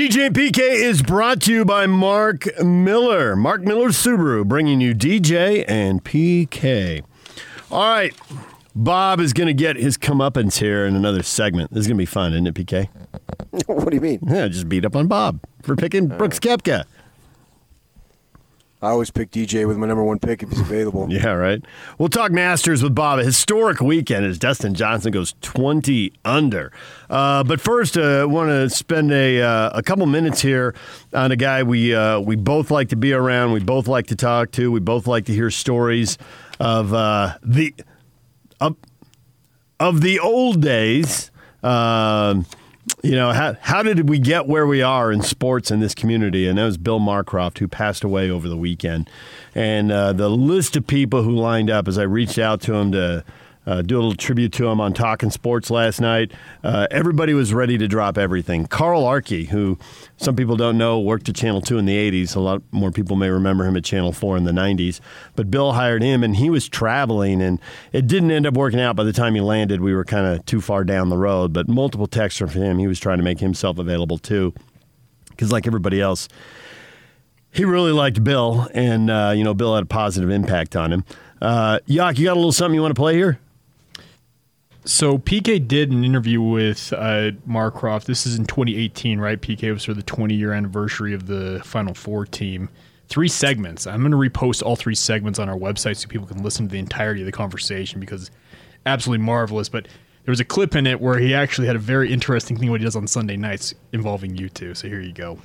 DJ and PK is brought to you by Mark Miller. Mark Miller Subaru bringing you DJ and PK. All right. Bob is going to get his comeuppance here in another segment. This is going to be fun, isn't it, PK? what do you mean? Yeah, just beat up on Bob for picking Brooks uh. Koepka. I always pick DJ with my number one pick if he's available. Yeah, right. We'll talk Masters with Bob. A historic weekend as Dustin Johnson goes 20 under. Uh, but first, I uh, want to spend a, uh, a couple minutes here on a guy we uh, we both like to be around. We both like to talk to. We both like to hear stories of uh, the of, of the old days. Um, you know, how, how did we get where we are in sports in this community? And that was Bill Marcroft, who passed away over the weekend. And uh, the list of people who lined up as I reached out to him to uh, do a little tribute to him on Talking Sports last night. Uh, everybody was ready to drop everything. Carl Arkey, who some people don't know, worked at Channel 2 in the 80s. A lot more people may remember him at Channel 4 in the 90s. But Bill hired him, and he was traveling, and it didn't end up working out by the time he landed. We were kind of too far down the road, but multiple texts from him. He was trying to make himself available too. Because, like everybody else, he really liked Bill, and, uh, you know, Bill had a positive impact on him. Uh, Yak, you got a little something you want to play here? So PK did an interview with uh, Marcroft. This is in 2018, right? PK was for the 20 year anniversary of the Final Four team. Three segments. I'm going to repost all three segments on our website so people can listen to the entirety of the conversation because absolutely marvelous. But there was a clip in it where he actually had a very interesting thing what he does on Sunday nights involving you two. So here you go.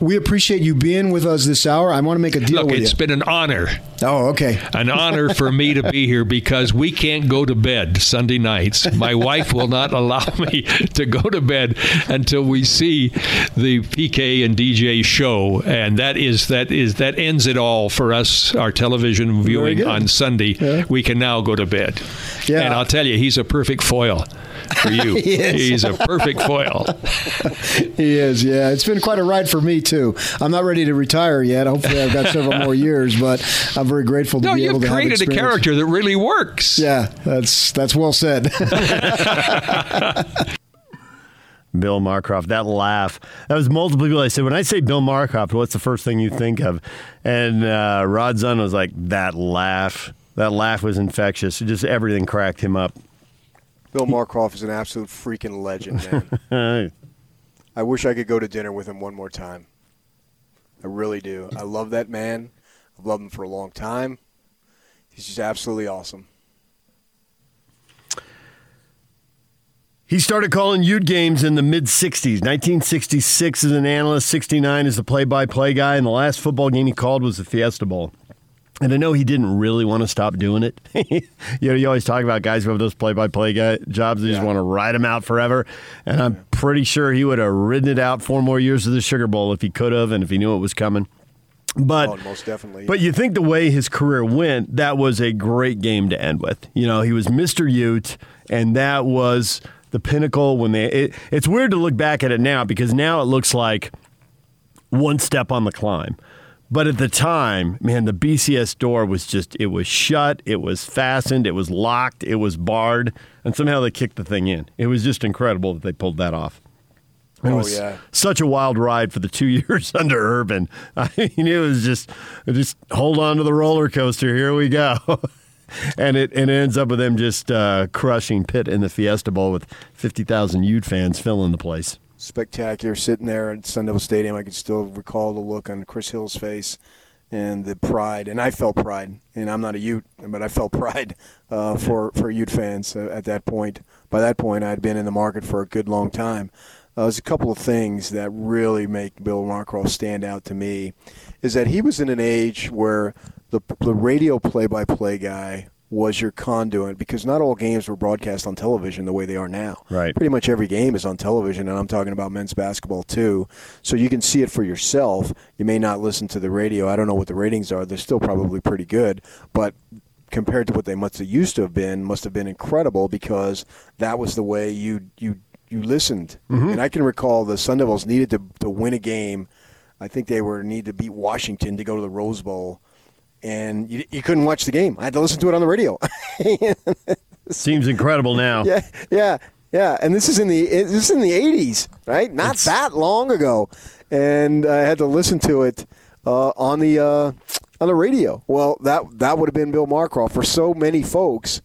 We appreciate you being with us this hour. I want to make a deal Look, with it's you. It's been an honor. Oh, okay. An honor for me to be here because we can't go to bed Sunday nights. My wife will not allow me to go to bed until we see the PK and DJ show, and that is that is that ends it all for us. Our television viewing on Sunday, Yeah. we can now go to bed. Yeah. And I'll tell you, he's a perfect foil for you. He is. He's a perfect foil. He is, yeah. It's been quite a ride for me too. I'm not ready to retire yet. Hopefully, I've got several more years, but I'm very grateful to No, be able you've to have created a character that really works. Yeah, that's that's well said. Bill Marcroft, that laugh. That was multiple people. I said, when I say Bill Marcroft, what's the first thing you think of? And uh, Rod Zun was like, that laugh. That laugh was infectious. It just everything cracked him up. Bill Marcroft is an absolute freaking legend, man. I wish I could go to dinner with him one more time. I really do. I love that man. I've loved him for a long time. He's just absolutely awesome. He started calling Ute games in the mid 60s. 1966 as an analyst, 69 as the play by play guy, and the last football game he called was the Fiesta Bowl. And I know he didn't really want to stop doing it. you know, you always talk about guys who have those play by play guy jobs, they just want to ride them out forever. And I'm pretty sure he would have ridden it out four more years of the Sugar Bowl if he could have and if he knew it was coming. But Oh, most definitely. but you think the way his career went, that was a great game to end with. You know, he was Mr. Ute, and that was the pinnacle when they. It, it's weird to look back at it now because now it looks like one step on the climb. But at the time, man, the BCS door was just, it was shut, it was fastened, it was locked, it was barred, and somehow they kicked the thing in. It was just incredible that they pulled that off. It Oh, was yeah. such a wild ride for the two years under Urban. I mean, it was just, just hold on to the roller coaster. Here we go. and it, and it ends up with them just uh, crushing Pitt in the Fiesta Bowl with 50,000 Ute fans filling the place. Spectacular sitting there at Sun Devil Stadium. I can still recall the look on Chris Hill's face and the pride, and I felt pride. And I'm not a Ute, but I felt pride uh, for for Ute fans uh, at that point. By that point, I'd been in the market for a good long time. Uh, there's a couple of things that really make Bill Marcroft stand out to me, is that he was in an age where the the radio play-by-play guy was your conduit because not all games were broadcast on television the way they are now Right. pretty much every game is on television, and I'm talking about men's basketball too. So you can see it for yourself. You may not listen to the radio. I don't know what the ratings are. They're still probably pretty good, but compared to what they must have used to have been, must have been incredible because that was the way you you you listened. Mm-hmm. And I can recall the Sun Devils needed to to win a game. I think they were need to beat Washington to go to the Rose Bowl. And you, you couldn't watch the game. I had to listen to it on the radio. Seems incredible now. Yeah, yeah. Yeah, and this is in the this is in the '80s, right? Not It's- that long ago, and I had to listen to it uh, on the uh, on the radio. Well, that that would have been Bill Marcroft for so many folks.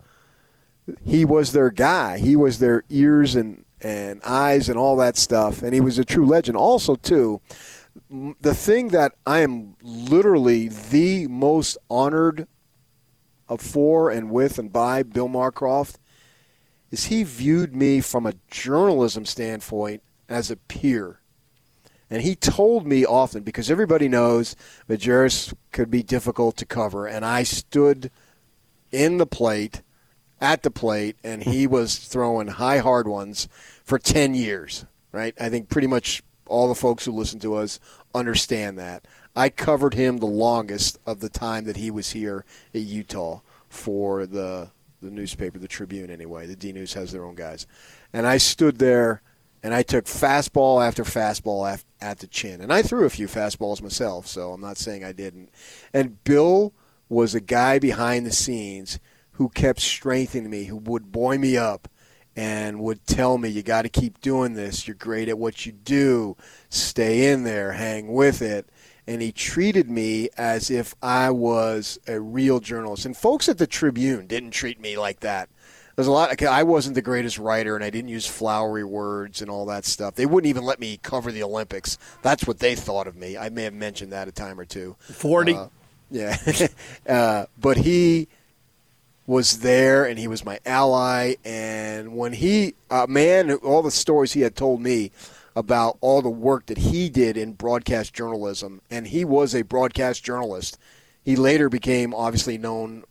He was their guy. He was their ears and and eyes and all that stuff, and he was a true legend. Also, too, the thing that I am literally the most honored of for and with and by Bill Marcroft is he viewed me from a journalism standpoint as a peer. And he told me often, because everybody knows Majerus could be difficult to cover, and I stood in the plate, at the plate, and he was throwing high hard ones for 10 years, right? I think pretty much all the folks who listen to us understand that. I covered him the longest of the time that he was here at Utah for the the newspaper, the Tribune anyway. The D News has their own guys. And I stood there and I took fastball after fastball af- at the chin. And I threw a few fastballs myself, so I'm not saying I didn't. And Bill was a guy behind the scenes who kept strengthening me, who would buoy me up and would tell me, you got to keep doing this. You're great at what you do. Stay in there, hang with it. And he treated me as if I was a real journalist. And folks at the Tribune didn't treat me like that. There's a lot. I wasn't the greatest writer, and I didn't use flowery words and all that stuff. They wouldn't even let me cover the Olympics. That's what they thought of me. I may have mentioned that a time or two. 40. Uh, yeah. uh, but he was there and he was my ally. And when he, uh, man, all the stories he had told me about all the work that he did in broadcast journalism, and he was a broadcast journalist. He later became obviously known,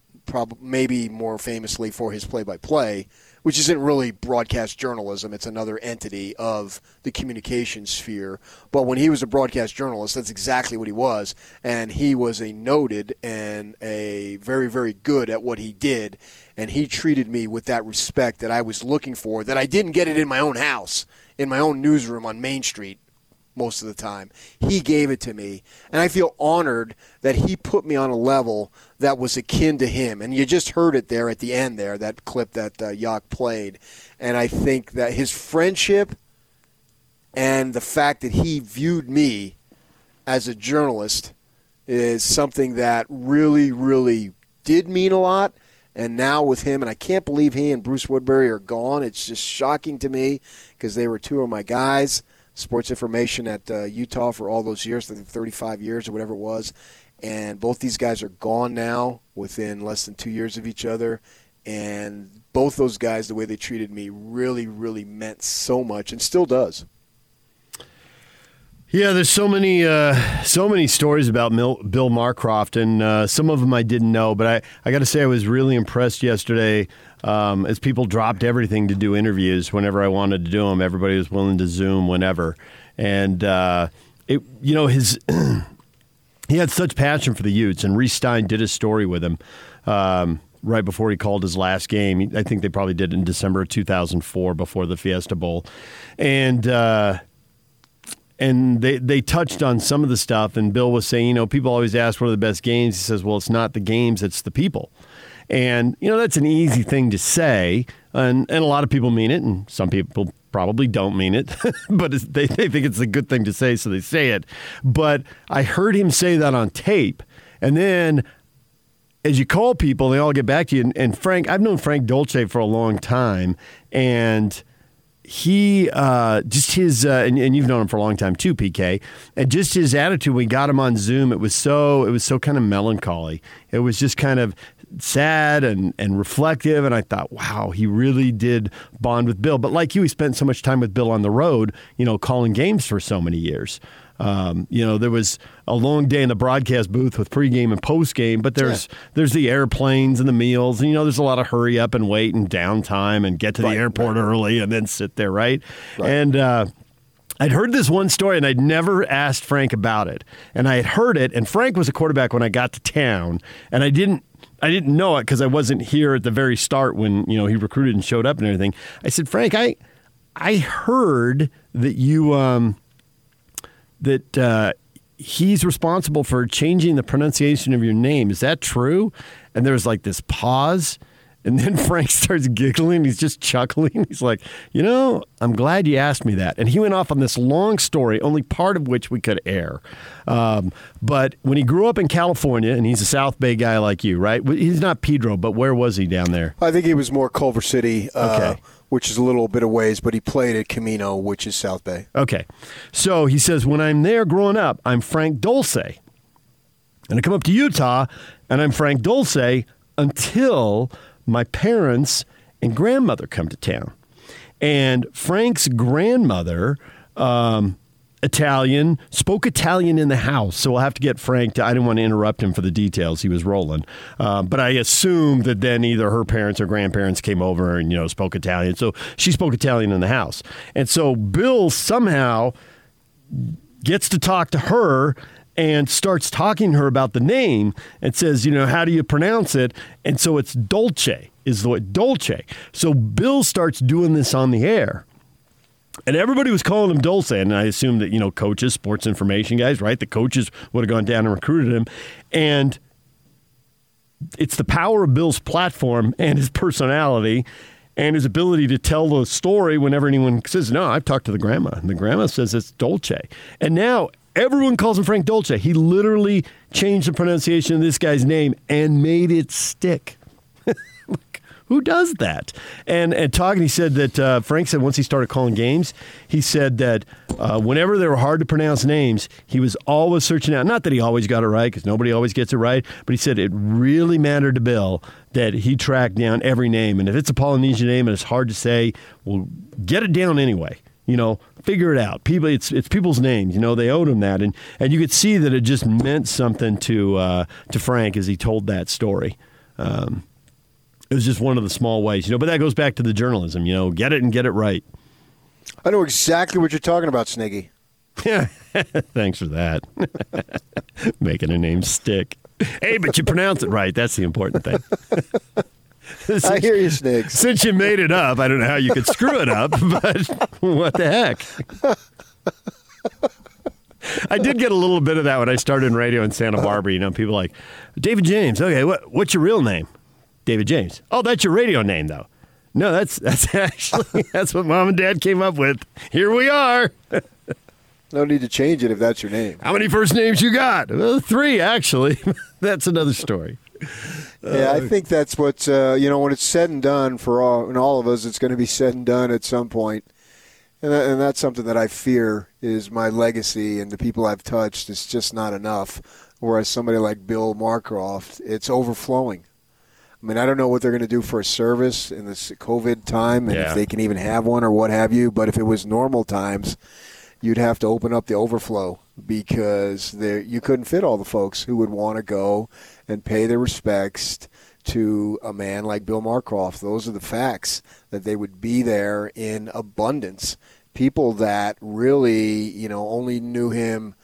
maybe more famously for his play-by-play, which isn't really broadcast journalism. It's another entity of the communication sphere. But when he was a broadcast journalist, that's exactly what he was, and he was a noted and a very, very good at what he did. And he treated me with that respect that I was looking for, that I didn't get it in my own house, in my own newsroom on Main Street most of the time. He gave it to me, and I feel honored that he put me on a level that was akin to him. And you just heard it there at the end there, that clip that uh, Yak played. And I think that his friendship and the fact that he viewed me as a journalist is something that really, really did mean a lot. And now with him, and I can't believe he and Bruce Woodbury are gone. It's just shocking to me because they were two of my guys. Sports information at uh, Utah for all those years, 35 years or whatever it was. And both these guys are gone now within less than two years of each other. And both those guys, the way they treated me, really, really meant so much and still does. Yeah, there's so many, uh, so many stories about Mil- Bill Marcroft, and uh, some of them I didn't know. But I, I got to say, I was really impressed yesterday um, as people dropped everything to do interviews whenever I wanted to do them. Everybody was willing to Zoom whenever, and uh, it, you know, his he had such passion for the Utes, and Reese Stein did a story with him. Um, Right before he called his last game, I think they probably did in December of 2004 before the Fiesta Bowl, and uh, and they, they touched on some of the stuff and bill was saying you know people always ask what are the best games. He says well it's not the games it's the people. And you know that's an easy thing to say and, and a lot of people mean it and some people probably don't mean it but they, they think it's a good thing to say so they say it. But i heard him say that on tape and then as you call people they all get back to you. And, and frank i've known frank dolce for a long time and he uh, just his uh, and, and you've known him for a long time too, PK, and just his attitude. We got him on Zoom. It was so it was so kind of melancholy. It was just kind of sad and and reflective. And I thought, wow, he really did bond with Bill. But like you, he spent so much time with Bill on the road, you know, calling games for so many years. Um, you know, there was a long day in the broadcast booth with pregame and postgame, but there's there's the airplanes and the meals, and you know, there's a lot of hurry up and wait and downtime and get to the Right, airport early and then sit there, right? And uh, I'd heard this one story and I'd never asked Frank about it, and I had heard it, and Frank was a quarterback when I got to town, and I didn't. I didn't know it because I wasn't here at the very start when you know he recruited and showed up and everything. I said, Frank, I I heard that you um, that uh, he's responsible for changing the pronunciation of your name. Is that true? And there was like this pause. And then Frank starts giggling. He's just chuckling. He's like, You know, I'm glad you asked me that. And he went off on this long story, only part of which we could air. Um, but when he grew up in California, and he's a South Bay guy like you, right? He's not Pedro, but where was he down there? I think he was more Culver City, uh, Okay. Which is a little bit of ways, but he played at Camino, which is South Bay. Okay. So he says, When I'm there growing up, I'm Frank Dulce. And I come up to Utah, and I'm Frank Dulce until my parents and grandmother come to town. And Frank's grandmother, um, Italian, spoke Italian in the house. So we'll have to get Frank to, I didn't want to interrupt him for the details. He was rolling. Um, but I assume that then either her parents or grandparents came over and, you know, spoke Italian. So she spoke Italian in the house. And so Bill somehow gets to talk to her and starts talking to her about the name and says, you know, how do you pronounce it? And so it's Dolce is the way Dolce. So Bill starts doing this on the air. And everybody was calling him Dulce, and I assume that you know coaches, sports information guys, right? The coaches would have gone down and recruited him, and it's the power of Bill's platform and his personality and his ability to tell the story whenever anyone says, No, I've talked to the grandma. And the grandma says it's Dolce. And now everyone calls him Frank Dolce. He literally changed the pronunciation of this guy's name and made it stick. Who does that? And and talking, he said that uh, Frank said once he started calling games, he said that uh, whenever there were hard to pronounce names, he was always searching out. Not that he always got it right, because nobody always gets it right, but he said it really mattered to Bill that he tracked down every name, and if it's a Polynesian name and it's hard to say, well, get it down anyway. You know, figure it out. People, it's it's people's names. You know, they owed him that, and and you could see that it just meant something to uh, to Frank as he told that story. Um, it was just one of the small ways, you know. But that goes back to the journalism, you know, get it and get it right. I know exactly what you're talking about, Sniggy. Yeah, thanks for that. Making a name stick. Hey, but you pronounce it right. That's the important thing. I hear you, Snigs. Since you made it up, I don't know how you could screw it up, but what the heck? I did get a little bit of that when I started in radio in Santa Barbara. You know, people like David James. Okay, what what's your real name? David James. Oh, that's your radio name, though. No, that's that's actually that's what mom and dad came up with. Here we are. No need to change it if that's your name. How many first names you got? Well, three, actually. that's another story. Yeah, I think that's what uh, you know. When it's said and done for all and all of us, it's going to be said and done at some point. and that, and that's something that I fear is my legacy and the people I've touched. It's just not enough. Whereas somebody like Bill Marcroft, it's overflowing. I mean, I don't know what they're going to do for a service in this COVID time, and Yeah. if they can even have one or what have you. But if it was normal times, you'd have to open up the overflow because there you couldn't fit all the folks who would want to go and pay their respects to a man like Bill Marcroft. Those are the facts that they would be there in abundance. People that really, you know, only knew him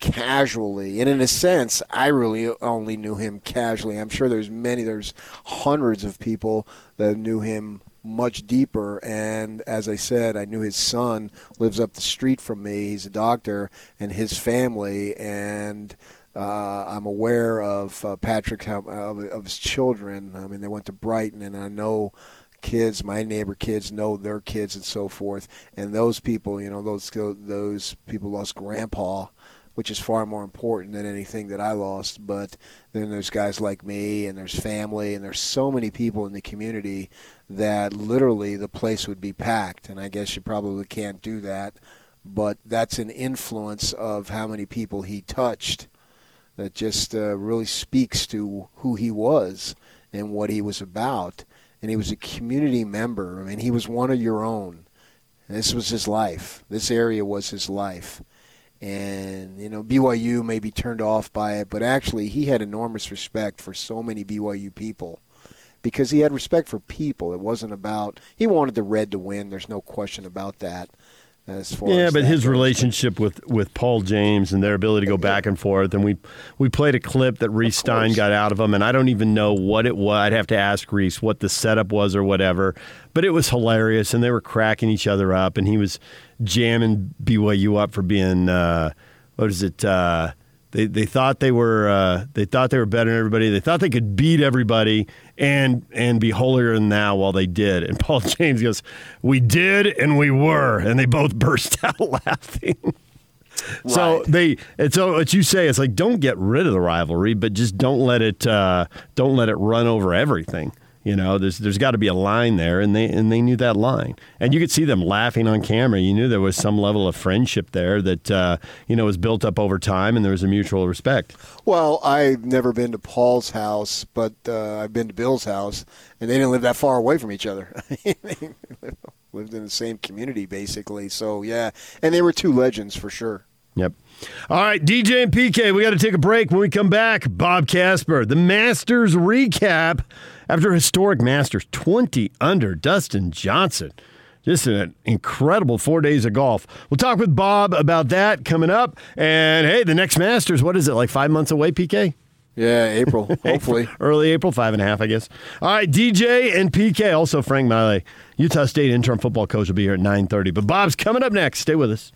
casually. And in a sense, I really only knew him casually. I'm sure there's many, there's hundreds of people that knew him much deeper. And as I said, I knew his son lives up the street from me. He's a doctor, and his family. And uh, I'm aware of uh, Patrick, of, of his children. I mean, they went to Brighton, and I know kids, my neighbor kids know their kids and so forth. And those people, you know, those those people lost grandpa, which is far more important than anything that I lost. But then there's guys like me, and there's family, and there's so many people in the community that literally the place would be packed. And I guess you probably can't do that, but that's an influence of how many people he touched that just uh, really speaks to who he was and what he was about. And he was a community member. I mean, he was one of your own. This was his life. This area was his life. And, you know, BYU may be turned off by it, but actually, he had enormous respect for so many BYU people because he had respect for people. It wasn't about, he wanted the red to win. There's no question about that. As far Yeah, as but his goes. relationship with, with Paul James and their ability to go back and forth, and we we played a clip that Reese Stein got out of him, and I don't even know what it was. I'd have to ask Reese what the setup was or whatever, but it was hilarious, and they were cracking each other up, and he was jamming BYU up for being uh, what is it? Uh, they they thought they were uh, they thought they were better than everybody. They thought they could beat everybody and and be holier than thou while they did. And Paul James goes, "We did and we were," and they both burst out laughing. So they and so what you say is like don't get rid of the rivalry, but just don't let it uh, don't let it run over everything. You know, there's there's got to be a line there, and they and they knew that line, and you could see them laughing on camera. You knew there was some level of friendship there that uh, you know was built up over time, and there was a mutual respect. Well, I've never been to Paul's house, but uh, I've been to Bill's house, and they didn't live that far away from each other. they lived in the same community, basically. So, yeah. And they were two legends for sure. Yep. All right, DJ and PK, we got to take a break. When we come back, Bob Casper, the Masters recap after historic Masters 20 under Dustin Johnson. Just an incredible four days of golf. We'll talk with Bob about that coming up. And hey, the next Masters, what is it, like five months away, PK? Yeah, April, hopefully. Early April, five and a half, I guess. All right, DJ and PK, also Frank Maile, Utah State interim football coach, will be here at 9.30. But Bob's coming up next. Stay with us.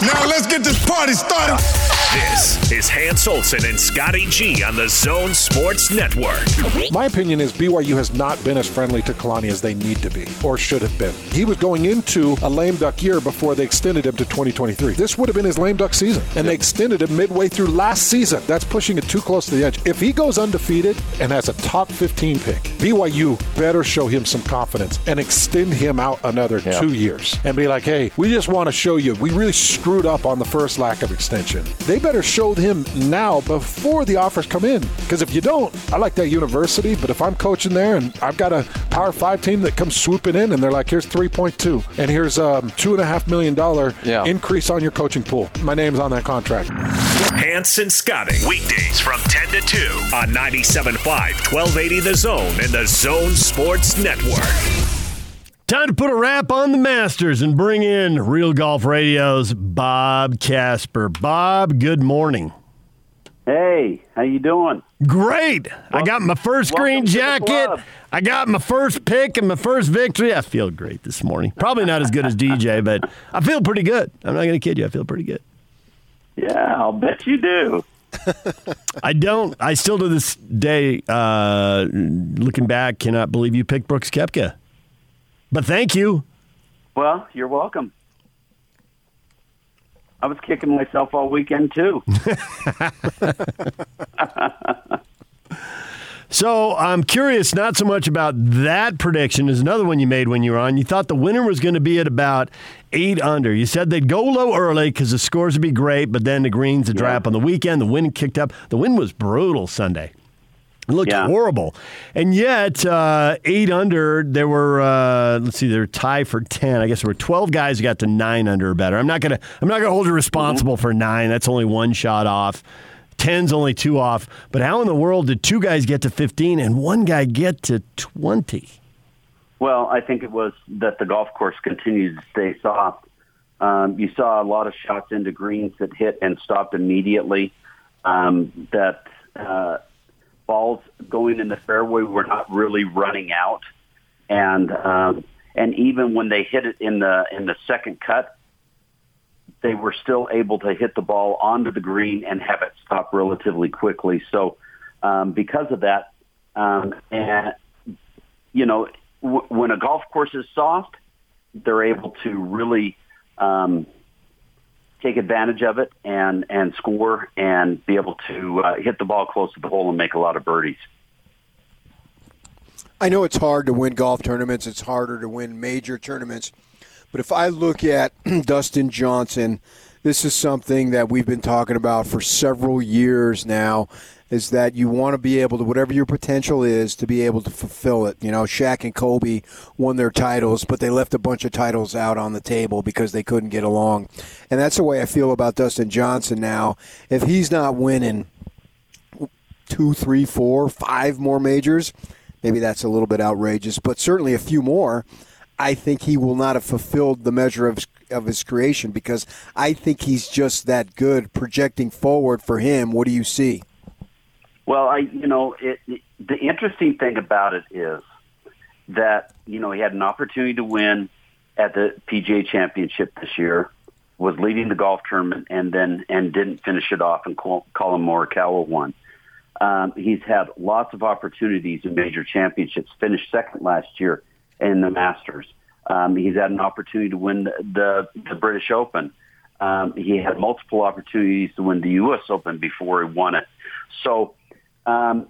Now let's get this party started. This is Hans Olsen and Scotty G on the Zone Sports Network. My opinion is BYU has not been as friendly to Kalani as they need to be, or should have been. He was going into a lame duck year before they extended him to 2023. This would have been his lame duck season, and they extended him midway through last season. That's pushing it too close to the edge. If he goes undefeated and has a top 15 pick, BYU better show him some confidence and extend him out another two years and be like, hey, we just want to show you we really screwed up on the first lack of extension. They better show him now before the offers come in. Because if you don't, I like that university, but if I'm coaching there and I've got a Power Five team that comes swooping in and they're like, here's 3.2 and here's um, two and a half million dollar Yeah. increase on your coaching pool. My name's on that contract. Hans and Scotty. Weekdays from 10 to 2 on 97.5, 1280 The Zone and the Zone Sports Network. Time to put a wrap on the Masters and bring in Real Golf Radio's Bob Casper. Bob, good morning. Hey, how you doing? Great. I got my first green welcome jacket. I got my first pick and my first victory. I feel great this morning. Probably not as good as DJ, but I feel pretty good. I'm not going to kid you. I feel pretty good. Yeah, I'll bet you do. I don't. I still to this day, uh, looking back, cannot believe you picked Brooks Koepka. But thank you. Well, you're welcome. I was kicking myself all weekend too. So I'm curious, not so much about that prediction. as another one you made when you were on. You thought the winner was going to be at about eight under. You said they'd go low early because the scores would be great, but then the greens would dry up on the weekend. The wind kicked up. The wind was brutal Sunday. It looked Yeah. horrible. And yet, uh, eight under, there were, uh, let's see, they're tied for 10. I guess there were 12 guys who got to nine under or better. I'm not going to, I'm not to hold you responsible for nine. That's only one shot off. 10's only two off. But how in the world did two guys get to 15 and one guy get to 20? well, I think it was that the golf course continued to stay soft. Um, you saw a lot of shots into greens that hit and stopped immediately. Um, that uh, balls going in the fairway were not really running out, and um, and even when they hit it in the in the second cut, they were still able to hit the ball onto the green and have it stop relatively quickly. So um, because of that, um, and you know, w- when a golf course is soft, they're able to really um, take advantage of it and and score and be able to uh, hit the ball close to the hole and make a lot of birdies. I know it's hard to win golf tournaments. It's harder to win major tournaments. But if I look at Dustin Johnson, this is something that we've been talking about for several years now. Is that you want to be able to, whatever your potential is, to be able to fulfill it. You know, Shaq and Kobe won their titles, but they left a bunch of titles out on the table because they couldn't get along. And that's the way I feel about Dustin Johnson now. If he's not winning two, three, four, five more majors, maybe that's a little bit outrageous, but certainly a few more. I think he will not have fulfilled the measure of of his creation because I think he's just that good. Projecting forward for him, what do you see? Well, I you know it, the interesting thing about it is that you know he had an opportunity to win at the PGA Championship this year. was leading the golf tournament and then and didn't finish it off, and Collin Morikawa won. Um, he's had lots of opportunities in major championships. Finished second last year in the Masters. Um, he's had an opportunity to win the, the, the British Open. Um, he had multiple opportunities to win the U.S. Open before he won it. So, um,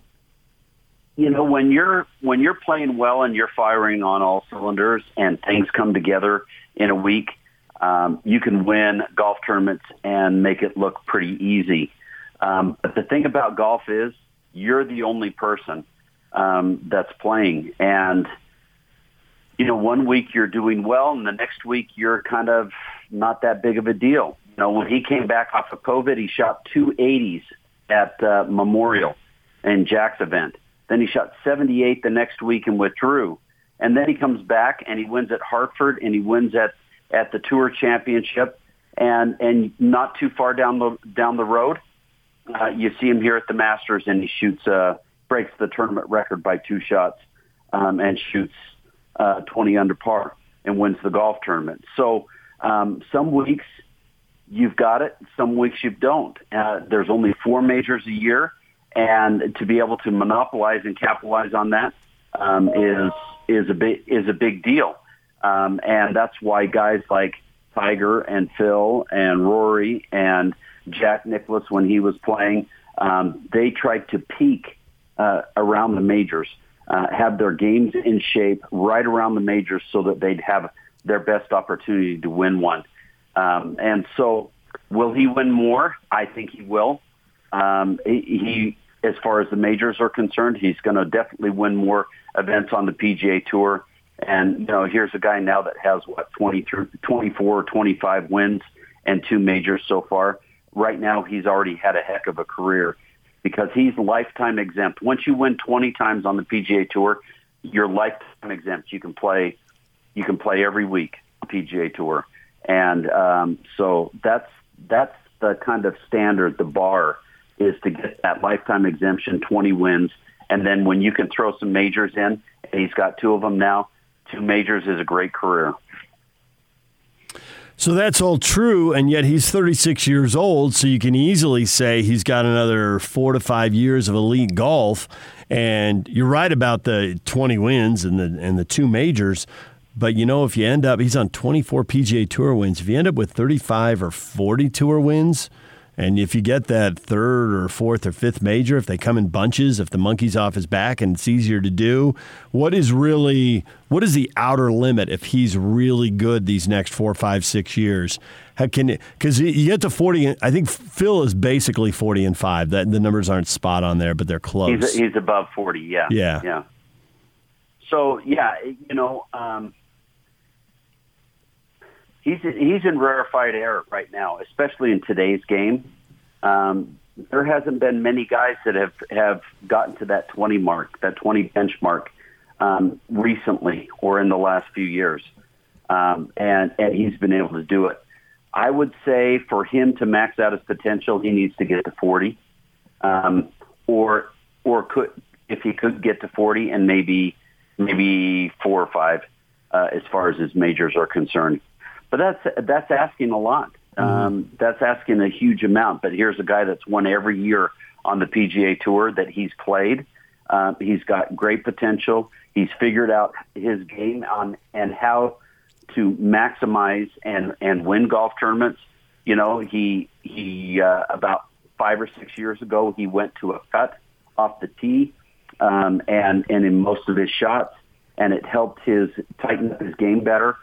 you know, when you're when you're playing well and you're firing on all cylinders and things come together in a week, um, you can win golf tournaments and make it look pretty easy. Um, but the thing about golf is you're the only person um, that's playing, and you know, one week you're doing well, and the next week you're kind of not that big of a deal. You know, when he came back off of COVID, he shot two 80s at uh, Memorial and Jack's event. Then he shot 78 the next week and withdrew. And then he comes back and he wins at Hartford and he wins at at the Tour Championship. And and not too far down the down the road, uh, you see him here at the Masters and he shoots uh, breaks the tournament record by two shots um, and shoots uh, 20 under par and wins the golf tournament. So um, some weeks you've got it, some weeks you don't. Uh, there's only four majors a year, and to be able to monopolize and capitalize on that um, is is a big is a big deal. Um, and that's why guys like Tiger and Phil and Rory and Jack Nicklaus, when he was playing, um, they tried to peak uh, around the majors uh, have their games in shape right around the majors so that they'd have their best opportunity to win one. Um, and so, will he win more? I think he will. Um, he, as far as the majors are concerned, he's going to definitely win more events on the PGA Tour. And you know, here's a guy now that has what 20 through 24, 25 wins and two majors so far. Right now, he's already had a heck of a career because he's lifetime exempt. Once you win 20 times on the PGA Tour, you're lifetime exempt. You can play, you can play every week PGA Tour, and um, so that's that's the kind of standard. The bar is to get that lifetime exemption, 20 wins, and then when you can throw some majors in, and he's got two of them now. Two majors is a great career. So that's all true, and yet he's 36 years old, so you can easily say he's got another four to five years of elite golf. And you're right about the 20 wins and the and the two majors. But you know, if you end up, he's on 24 PGA Tour wins. If you end up with 35 or 40 Tour wins, and if you get that third or fourth or fifth major, if they come in bunches, if the monkey's off his back and it's easier to do, what is really what is the outer limit if he's really good these next four, five, six years? How can because you get to forty? I think Phil is basically forty and five. That the numbers aren't spot on there, but they're close. He's, he's above forty. Yeah. Yeah. Yeah. So yeah, you know. Um, he's he's in rarefied air right now, especially in today's game. Um, there hasn't been many guys that have have gotten to that 20 mark, that 20 benchmark um, recently or in the last few years, um, and and he's been able to do it. I would say for him to max out his potential, he needs to get to 40, um, or or could if he could get to 40 and maybe maybe four or five uh, as far as his majors are concerned. But that's that's asking a lot. Mm-hmm. Um, that's asking a huge amount. But here's a guy that's won every year on the PGA Tour that he's played. Uh, he's got great potential. He's figured out his game on and how to maximize and and win golf tournaments. You know, he he uh, about five or six years ago he went to a cut off the tee, um, and and in most of his shots, and it helped his tighten up his game better.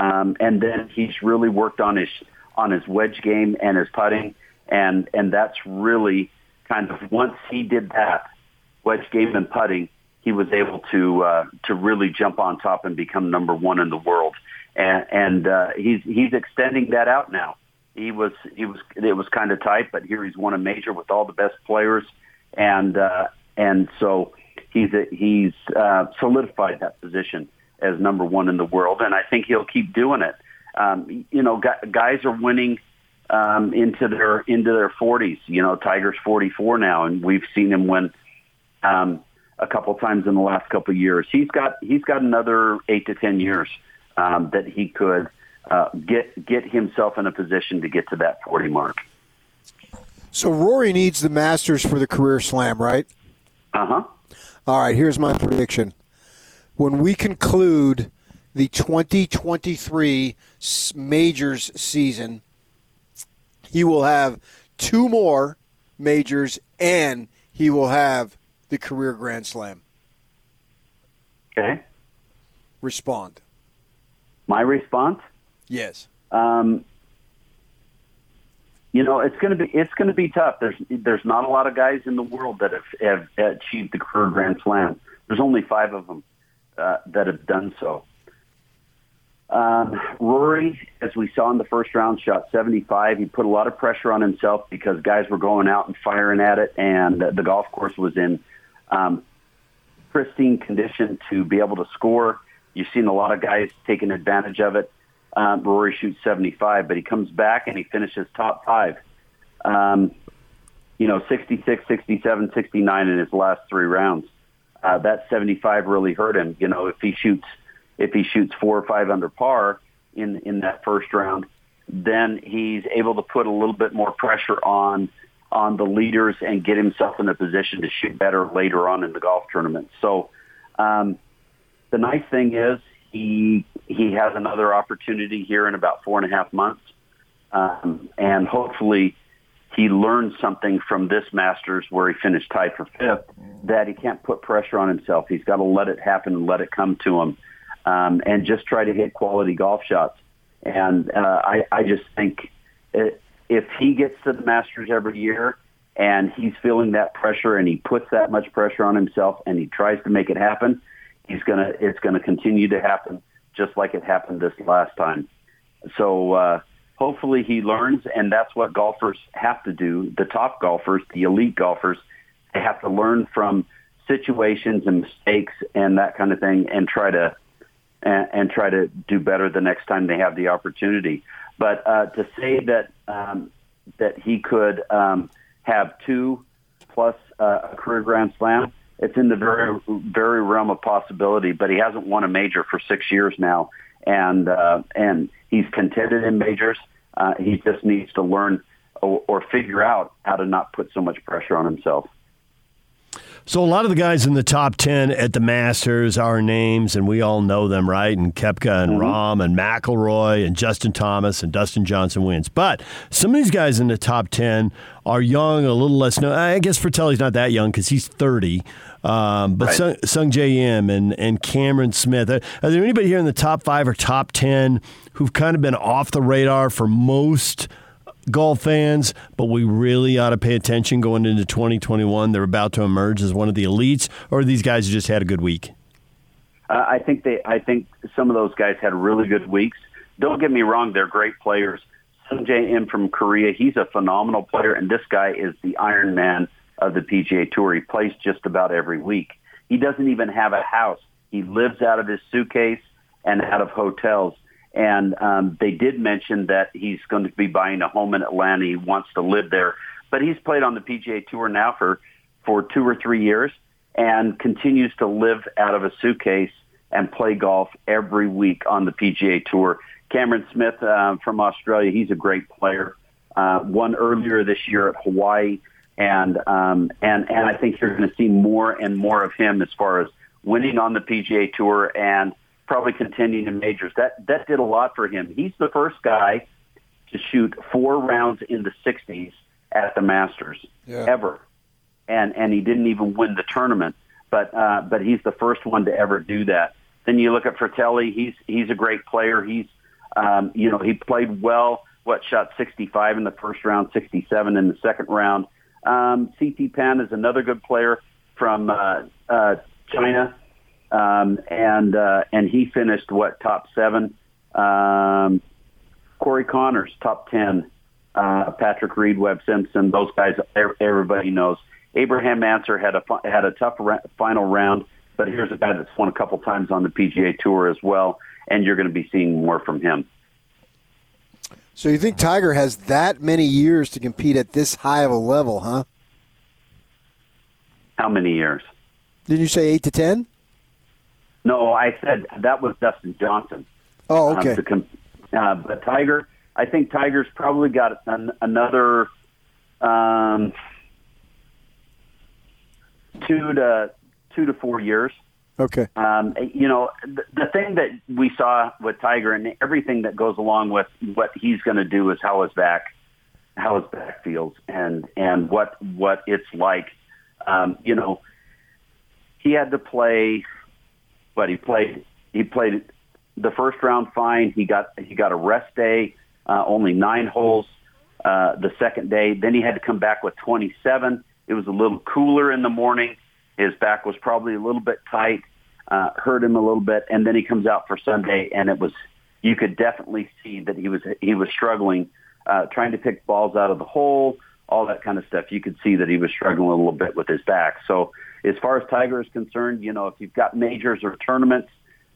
Um, and then he's really worked on his on his wedge game and his putting, and and that's really kind of once he did that wedge game and putting, he was able to uh, to really jump on top and become number one in the world. And, and uh, he's he's extending that out now. He was he was it was kind of tight, but here he's won a major with all the best players, and uh, and so he's a, he's uh, solidified that position as number one in the world, and I think he'll keep doing it. Um, you know, guys are winning um, into their into their 40s. You know, Tiger's 44 now, and we've seen him win um, a couple times in the last couple of years. He's got he's got another eight to ten years um, that he could uh, get get himself in a position to get to that 40 mark. So Rory needs the Masters for the career slam, right? Uh huh. All right, here's my prediction. When we conclude the 2023 majors season, he will have two more majors and he will have the career Grand Slam. Okay. Respond. My response. Yes. Um, you know, it's going to be it's going to be tough. There's there's not a lot of guys in the world that have, have achieved the career Grand Slam. There's only five of them uh, that have done so. Um, Rory, as we saw in the first round, shot 75. He put a lot of pressure on himself because guys were going out and firing at it, and the golf course was in um, pristine condition to be able to score. You've seen a lot of guys taking advantage of it. Um, Rory shoots 75, but he comes back and he finishes top five. Um, you know, 66, 67, 69 in his last three rounds. Uh, that 75 really hurt him. You know, if he shoots, if he shoots four or five under par in in that first round, then he's able to put a little bit more pressure on on the leaders and get himself in a position to shoot better later on in the golf tournament. So, um, the nice thing is he he has another opportunity here in about four and a half months, um, and hopefully he learned something from this Masters where he finished tied for fifth that he can't put pressure on himself. He's got to let it happen and let it come to him, um, and just try to hit quality golf shots. And uh, I I just think it, if he gets to the Masters every year and he's feeling that pressure and he puts that much pressure on himself and he tries to make it happen, he's gonna it's gonna continue to happen just like it happened this last time. So uh, hopefully he learns, and that's what golfers have to do. The top golfers, the elite golfers, they have to learn from situations and mistakes and that kind of thing, and try to and, and try to do better the next time they have the opportunity. But uh, to say that um, that he could um, have two plus uh, a career Grand Slam, it's in the very very realm of possibility. But he hasn't won a major for six years now, and uh, and he's contended in majors. Uh, he just needs to learn or, or figure out how to not put so much pressure on himself. So a lot of the guys in the top ten at the Masters are names, and we all know them, right? And Koepka and Mhm. Rahm and McIlroy and Justin Thomas and Dustin Johnson wins. But some of these guys in the top ten are young, a little less known. I guess Frittelli's not that young because he's thirty. Um, but Right. Sung, Sungjae Im and and Cameron Smith. Are, are there anybody here in the top five or top ten who've kind of been off the radar for most? golf fans, but we really ought to pay attention going into 2021. They're about to emerge as one of the elites, or these guys just had a good week. Uh, I think they. I think some of those guys had really good weeks. Don't get me wrong; they're great players. Sungjae Im from Korea, he's a phenomenal player, and this guy is the Iron Man of the PGA Tour. He plays just about every week. He doesn't even have a house. He lives out of his suitcase and out of hotels. And um, they did mention that he's going to be buying a home in Atlanta. He wants to live there, but he's played on the PGA Tour now for for two or three years and continues to live out of a suitcase and play golf every week on the PGA Tour. Cameron Smith uh, from Australia, he's a great player. Uh, won earlier this year at Hawaii, and um, and and I think you're going to see more and more of him as far as winning on the PGA Tour and probably contending in majors. That that did a lot for him. He's the first guy to shoot four rounds in the 60s at the Masters Yeah. ever, and and he didn't even win the tournament. But uh, but he's the first one to ever do that. Then you look at Frittelli. He's he's a great player. He's um, you know he played well. What shot 65 in the first round, 67 in the second round. Um, CT Pan is another good player from uh, uh, China, um, and uh, and he finished what top seven. Um, Corey Conners top ten. Uh, Patrick Reed, Webb Simpson, those guys everybody knows. Abraham Ancer had a had a tough ra- final round, but here's a guy that's won a couple times on the PGA Tour as well, and you're going to be seeing more from him. So you think Tiger has that many years to compete at this high of a level, huh? How many years? Didn't you say eight to ten? No, I said that was Dustin Johnson. Oh, Um, okay. to com- Uh, but Tiger, I think Tiger's probably got an, another um, two to two to four years. Okay. Um, you know, the, the thing that we saw with Tiger and everything that goes along with what he's going to do is how his back, how his back feels, and and what what it's like. Um, you know, he had to play, but he played he played the first round fine. He got he got a rest day, uh, only nine holes. Uh, the second day, then he had to come back with 27. It was a little cooler in the morning. His back was probably a little bit tight, uh, hurt him a little bit, and then he comes out for Sunday, and it was you could definitely see that he was he was struggling, uh, trying to pick balls out of the hole, all that kind of stuff. You could see that he was struggling a little bit with his back. So as far as Tiger is concerned, you know, if you've got majors or tournaments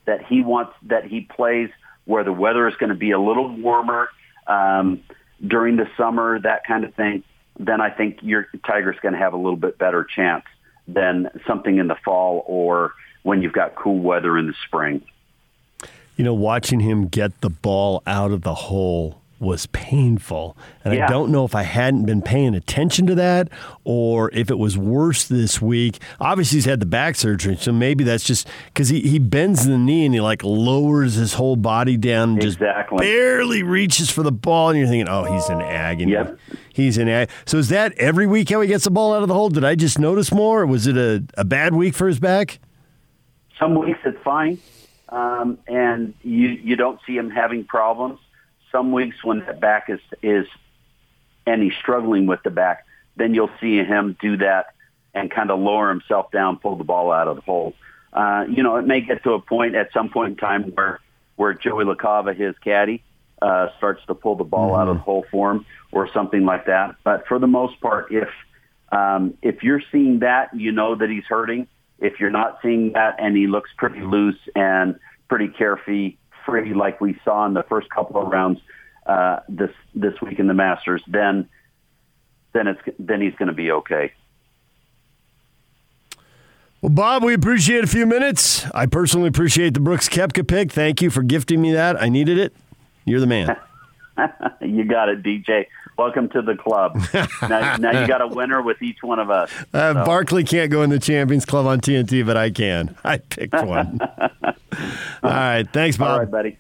that he wants that he plays where the weather is going to be a little warmer um, during the summer, that kind of thing, then I think your Tiger's going to have a little bit better chance than something in the fall or when you've got cool weather in the spring. You know, watching him get the ball out of the hole was painful. And Yeah. I don't know if I hadn't been paying attention to that or if it was worse this week. Obviously, he's had the back surgery, so maybe that's just because he, he bends the knee and he like lowers his whole body down and just barely reaches for the ball. And you're thinking, oh, he's in agony. Yep. He's in agony. So is that every week how he gets the ball out of the hole? Did I just notice more? Or was it a, a bad week for his back? Some weeks it's fine, um, and you you don't see him having problems. Some weeks when the back is is and he's struggling with the back, then you'll see him do that and kind of lower himself down, pull the ball out of the hole. Uh, you know, it may get to a point at some point in time where where Joey LaCava, his caddy, uh, starts to pull the ball out of the hole for him or something like that. But for the most part, if um, if you're seeing that, you know that he's hurting. If you're not seeing that and he looks pretty loose and pretty carefree, free like we saw in the first couple of rounds uh, this this week in the Masters, then then it's then he's going to be okay. Well, Bob, we appreciate a few minutes. I personally appreciate the Brooks Koepka pick. Thank you for gifting me that. I needed it. You're the man. you got it, DJ. Welcome to the club. now, now you got a winner with each one of us. Uh, Barkley can't go in the Champions Club on TNT, but I can. I picked one. All right. Thanks, Bob. All right, buddy.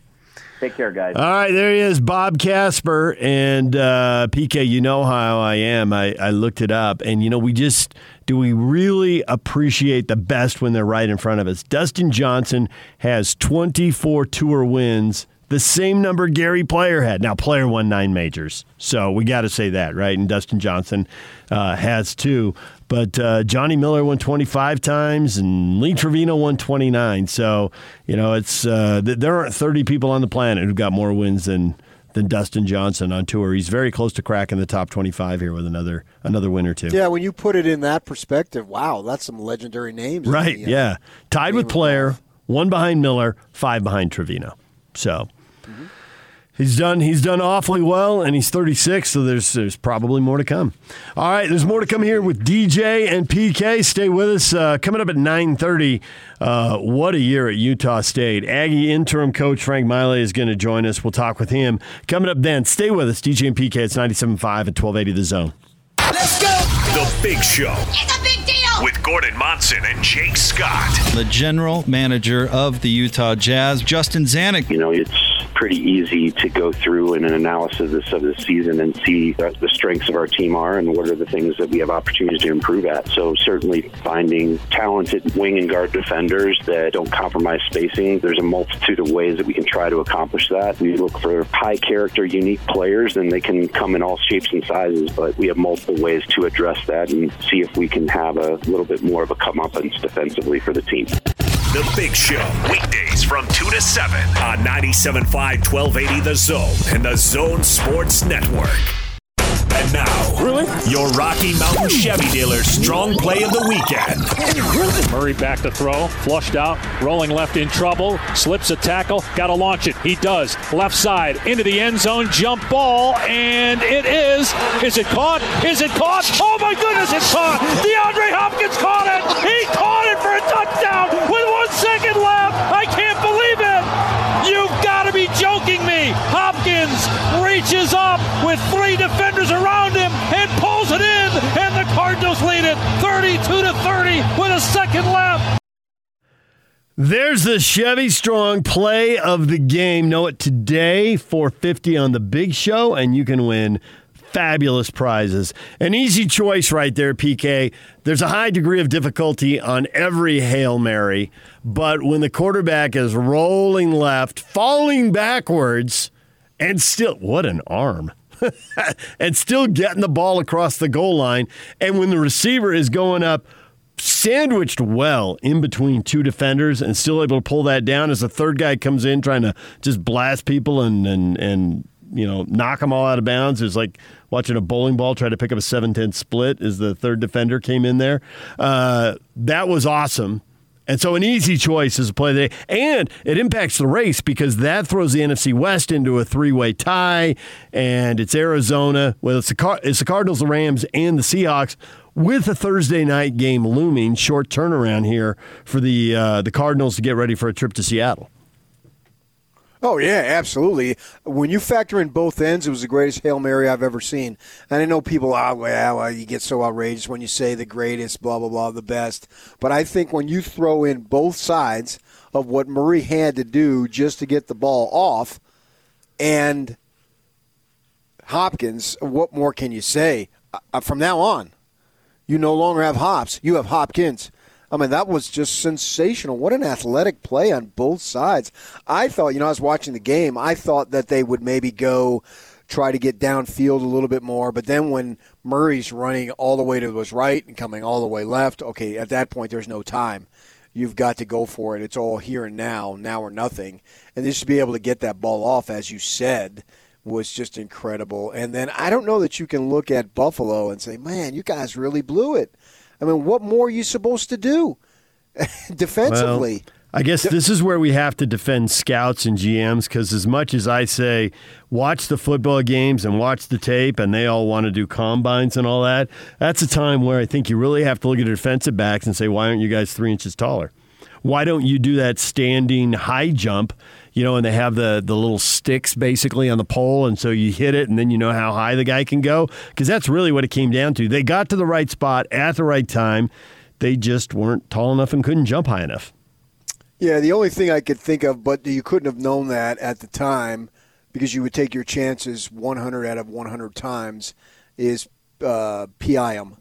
Take care, guys. All right, there he is, Bob Casper. And uh, PK, you know how I am. I, I looked it up. And, you know, we just, do we really appreciate the best when they're right in front of us? Dustin Johnson has 24 tour wins, the same number Gary Player had. Now, Player won nine majors. So we got to say that, right? And Dustin Johnson uh, has two. But uh, Johnny Miller won 25 times and Lee Trevino won 29. So, you know, it's uh, th- there aren't 30 people on the planet who've got more wins than than Dustin Johnson on tour. He's very close to cracking the top 25 here with another another win or two. Yeah, when you put it in that perspective, wow, that's some legendary names. Right, the, uh, yeah. Tied with Player, one behind Miller, five behind Trevino. So he's done he's done awfully well and he's 36, so there's there's probably more to come. All right, there's more to come here with DJ and PK. Stay with us. Uh, coming up at 9:30. Uh, what a year at Utah State. Aggie interim coach Frank Maile is going to join us. We'll talk with him. Coming up then. Stay with us. DJ and PK. It's 97.5 at 1280 The Zone. Let's go. The Big Show with Gordon Monson and Jake Scott. the general manager of the Utah Jazz, Justin Zanik. You know, it's pretty easy to go through in an analysis of the season and see what the strengths of our team are and what are the things that we have opportunities to improve at. So certainly finding talented wing and guard defenders that don't compromise spacing. There's a multitude of ways that we can try to accomplish that. We look for high character, unique players, and they can come in all shapes and sizes, but we have multiple ways to address that and see if we can have a little bit more of a comeuppance defensively for the team. The Big Show, weekdays from 2 to 7 on 97.5 1280 The Zone and The Zone Sports Network. And now, really? your Rocky Mountain Chevy dealer's strong play of the weekend. Murray back to throw, flushed out, rolling left in trouble, slips a tackle, got to launch it. He does. Left side into the end zone, jump ball, and it is. Is it caught? Is it caught? Oh my goodness, it's caught! DeAndre Hopkins caught it! He caught it for a touchdown reaches up with three defenders around him and pulls it in, and the Cardinals lead it 32 to 30 with a second left. There's the Chevy Strong play of the game. Know it today, 450 on the big show, and you can win fabulous prizes. An easy choice right there, PK. There's a high degree of difficulty on every Hail Mary, but when the quarterback is rolling left, falling backwards, and still, what an arm. and still getting the ball across the goal line. And when the receiver is going up, sandwiched well in between two defenders and still able to pull that down as a third guy comes in trying to just blast people and and and you know knock them all out of bounds. It's like watching a bowling ball try to pick up a 7-10 split as the third defender came in there. Uh, that was awesome. And so an easy choice is a play today. And it impacts the race because that throws the NFC West into a three-way tie. And it's Arizona. Well, it's the, Car- it's the Cardinals, the Rams, and the Seahawks with a Thursday night game looming. Short turnaround here for the uh, the Cardinals to get ready for a trip to Seattle. Oh yeah, absolutely. When you factor in both ends, it was the greatest hail mary I've ever seen. And I know people, ah, well, well, you get so outraged when you say the greatest, blah blah blah, the best. But I think when you throw in both sides of what Murray had to do just to get the ball off, and Hopkins, what more can you say? Uh, from now on, you no longer have Hops. You have Hopkins. I mean, that was just sensational. What an athletic play on both sides. I thought, you know, I was watching the game, I thought that they would maybe go try to get downfield a little bit more. But then when Murray's running all the way to his right and coming all the way left, okay, at that point, there's no time. You've got to go for it. It's all here and now, now or nothing. And just to be able to get that ball off, as you said, was just incredible. And then I don't know that you can look at Buffalo and say, man, you guys really blew it. I mean, what more are you supposed to do defensively? Well, I guess this is where we have to defend scouts and GMs because, as much as I say, watch the football games and watch the tape, and they all want to do combines and all that, that's a time where I think you really have to look at defensive backs and say, why aren't you guys three inches taller? Why don't you do that standing high jump you know, and they have the the little sticks basically on the pole, and so you hit it, and then you know how high the guy can go because that's really what it came down to. They got to the right spot at the right time. They just weren't tall enough and couldn't jump high enough. Yeah, the only thing I could think of, but you couldn't have known that at the time because you would take your chances 100 out of 100 times, is uh, PI them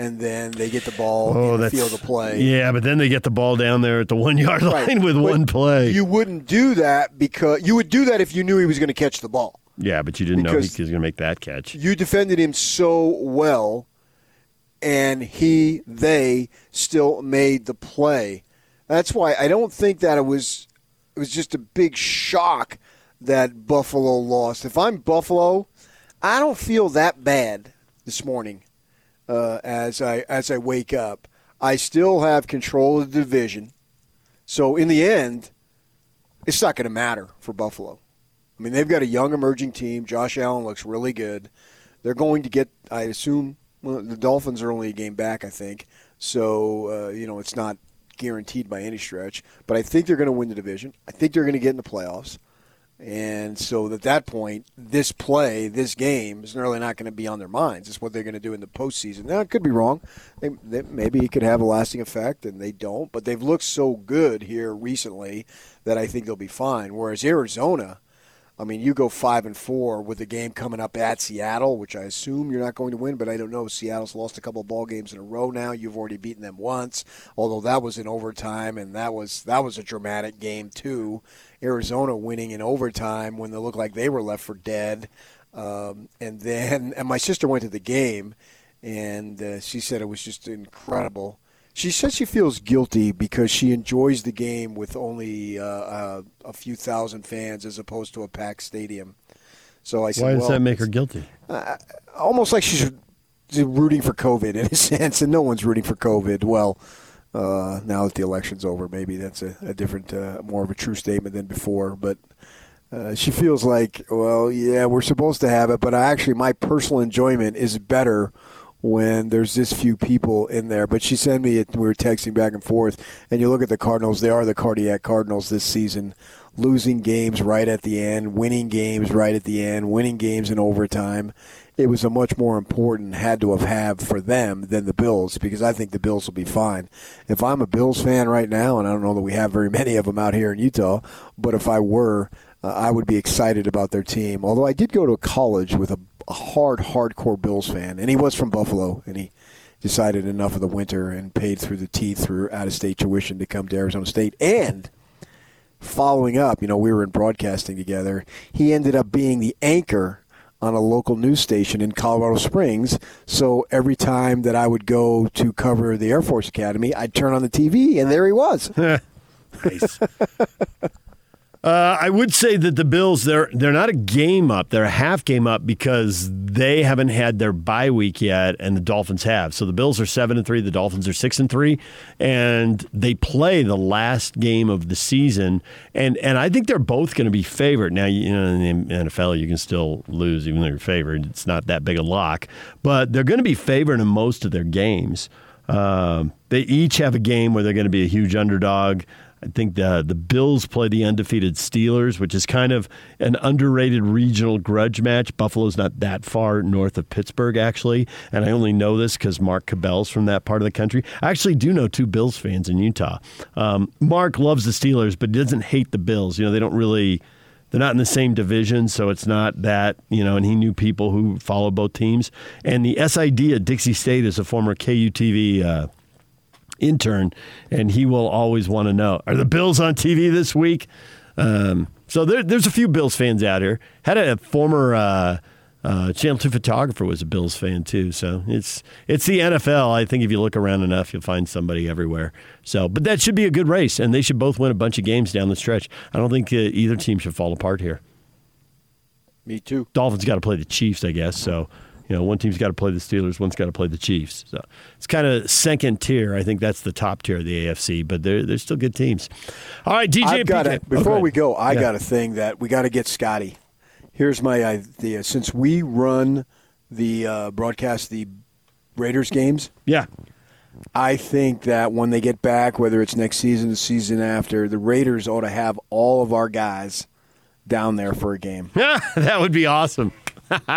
and then they get the ball oh, in the field of play. Yeah, but then they get the ball down there at the one yard line right. with but one play. You wouldn't do that because you would do that if you knew he was going to catch the ball. Yeah, but you didn't know he was going to make that catch. You defended him so well, and he, they still made the play. That's why I don't think that it was. It was just a big shock that Buffalo lost. If I'm Buffalo, I don't feel that bad this morning uh, as I as I wake up. I still have control of the division, so in the end, it's not going to matter for Buffalo. I mean, they've got a young emerging team. Josh Allen looks really good. They're going to get, I assume, well, the Dolphins are only a game back, I think. So uh, you know, it's not guaranteed by any stretch. But I think they're going to win the division. I think they're going to get in the playoffs. And so at that point, this play, this game is really not going to be on their minds. It's what they're going to do in the postseason. Now, it could be wrong. They, they, maybe it could have a lasting effect, and they don't. But they've looked so good here recently that I think they'll be fine. Whereas Arizona, I mean, you go five and four with the game coming up at Seattle, which I assume you're not going to win, but I don't know. Seattle's lost a couple of ball games in a row now. You've already beaten them once, although that was in overtime, and that was that was a dramatic game too. Arizona winning in overtime when they looked like they were left for dead. Um, and then, and my sister went to the game, and uh, she said it was just incredible. She says she feels guilty because she enjoys the game with only uh, uh, a few thousand fans as opposed to a packed stadium. So I said, why does well, that make her guilty? Uh, almost like she's rooting for COVID in a sense, and no one's rooting for COVID. Well, uh, now that the election's over, maybe that's a, a different, uh, more of a true statement than before. But uh, she feels like, well, yeah, we're supposed to have it, but actually, my personal enjoyment is better when there's this few people in there. But she sent me it. We were texting back and forth, and you look at the Cardinals; they are the cardiac Cardinals this season. losing games right at the end, winning games right at the end, winning games in overtime. It was a much more important had to have for them than the Bills because I think the Bills will be fine. If I'm a Bills fan right now, and I don't know that we have very many of them out here in Utah, but if I were, uh, I would be excited about their team. Although I did go to college with a, a hard, hardcore Bills fan, and he was from Buffalo, and he decided enough of the winter and paid through the teeth through out of state tuition to come to Arizona State. And following up, you know, we were in broadcasting together. He ended up being the anchor on a local news station in Colorado Springs. So every time that I would go to cover the Air Force Academy, I'd turn on the TV, and there he was. nice. Uh, I would say that the Bills they're they're not a game up; they're a half game up because they haven't had their bye week yet, and the Dolphins have. So the Bills are seven and three, the Dolphins are six and three, and they play the last game of the season, and and I think they're both going to be favored. Now, you know, in the NFL, you can still lose even though you're favored; it's not that big a lock, but they're going to be favored in most of their games. Um, they each have a game where they're going to be a huge underdog. I think the the Bills play the undefeated Steelers, which is kind of an underrated regional grudge match. Buffalo's not that far north of Pittsburgh, actually, and I only know this because Mark Cabell's from that part of the country. I actually do know two Bills fans in Utah. Um, Mark loves the Steelers, but doesn't hate the Bills. You know, they don't really. They're not in the same division, so it's not that, you know, and he knew people who follow both teams. And the SID at Dixie State is a former KUTV uh, intern, and he will always want to know: Are the Bills on TV this week? Um, so there, there's a few Bills fans out here. Had a former uh, uh, Channel Two photographer was a Bills fan too. So it's it's the NFL. I think if you look around enough, you'll find somebody everywhere. So, but that should be a good race, and they should both win a bunch of games down the stretch. I don't think uh, either team should fall apart here. Me too. Dolphins got to play the Chiefs, I guess. So you know, one team's got to play the Steelers, one's got to play the Chiefs. So it's kind of second tier. I think that's the top tier of the AFC, but they're they're still good teams. All right, DJ. I've got PK. Before Okay. we go, I Yeah. got a thing that we got to get Scotty. Here's my idea. Since we run the uh, broadcast the Raiders games, yeah, I think that when they get back, whether it's next season, the season after, the Raiders ought to have all of our guys down there for a game. Yeah, that would be awesome.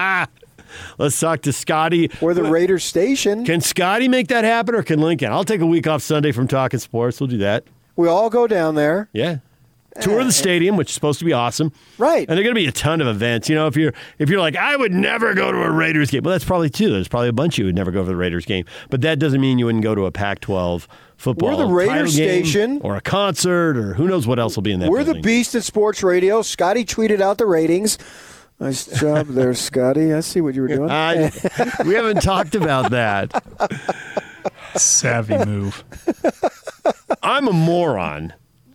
Let's talk to Scotty. Or the Raiders station. Can Scotty make that happen, or can Lincoln? I'll take a week off Sunday from talking sports. We'll do that. We all go down there. Yeah. Tour the eh. stadium, which is supposed to be awesome, right? And there are going to be a ton of events. You know, if you're if you're like, I would never go to a Raiders game. Well, that's probably true. There's probably a bunch of you would never go to the Raiders game, but that doesn't mean you wouldn't go to a Pac-12 football. We're the Raiders station. or a concert, or who knows what else will be in that. We're the beast at sports radio. Scotty tweeted out the ratings. Nice job there, Scotty. I see what you were doing. I- we haven't talked about that. Savvy move. I'm a moron.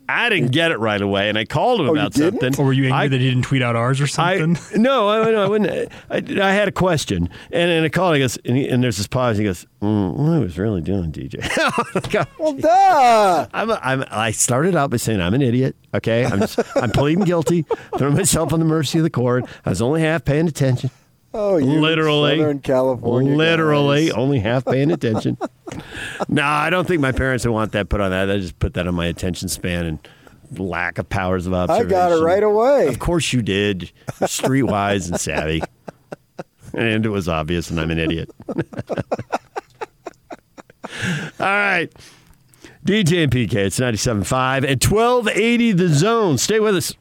I didn't get it right away, and I called him Oh, about something. Or were you angry I, that he didn't tweet out ours or something? I, no, I, no, I wouldn't. I, I had a question, and, and I called. He goes, and, he, and there's this pause. He goes, mm, "What I was really doing, DJ." well, duh. I'm, a, I'm, I started out by saying I'm an idiot. Okay, I'm, just, I'm pleading guilty, throwing myself on the mercy of the court. I was only half paying attention. Oh, you literally, Southern California. literally, guys. only half paying attention. no, I don't think my parents would want that put on that. I just put that on my attention span and lack of powers of observation. I got it right away. Of course you did. You're streetwise and savvy. And it was obvious, and I'm an idiot. All right. DJ and PK, it's 97.5 and 1280 the zone. Stay with us.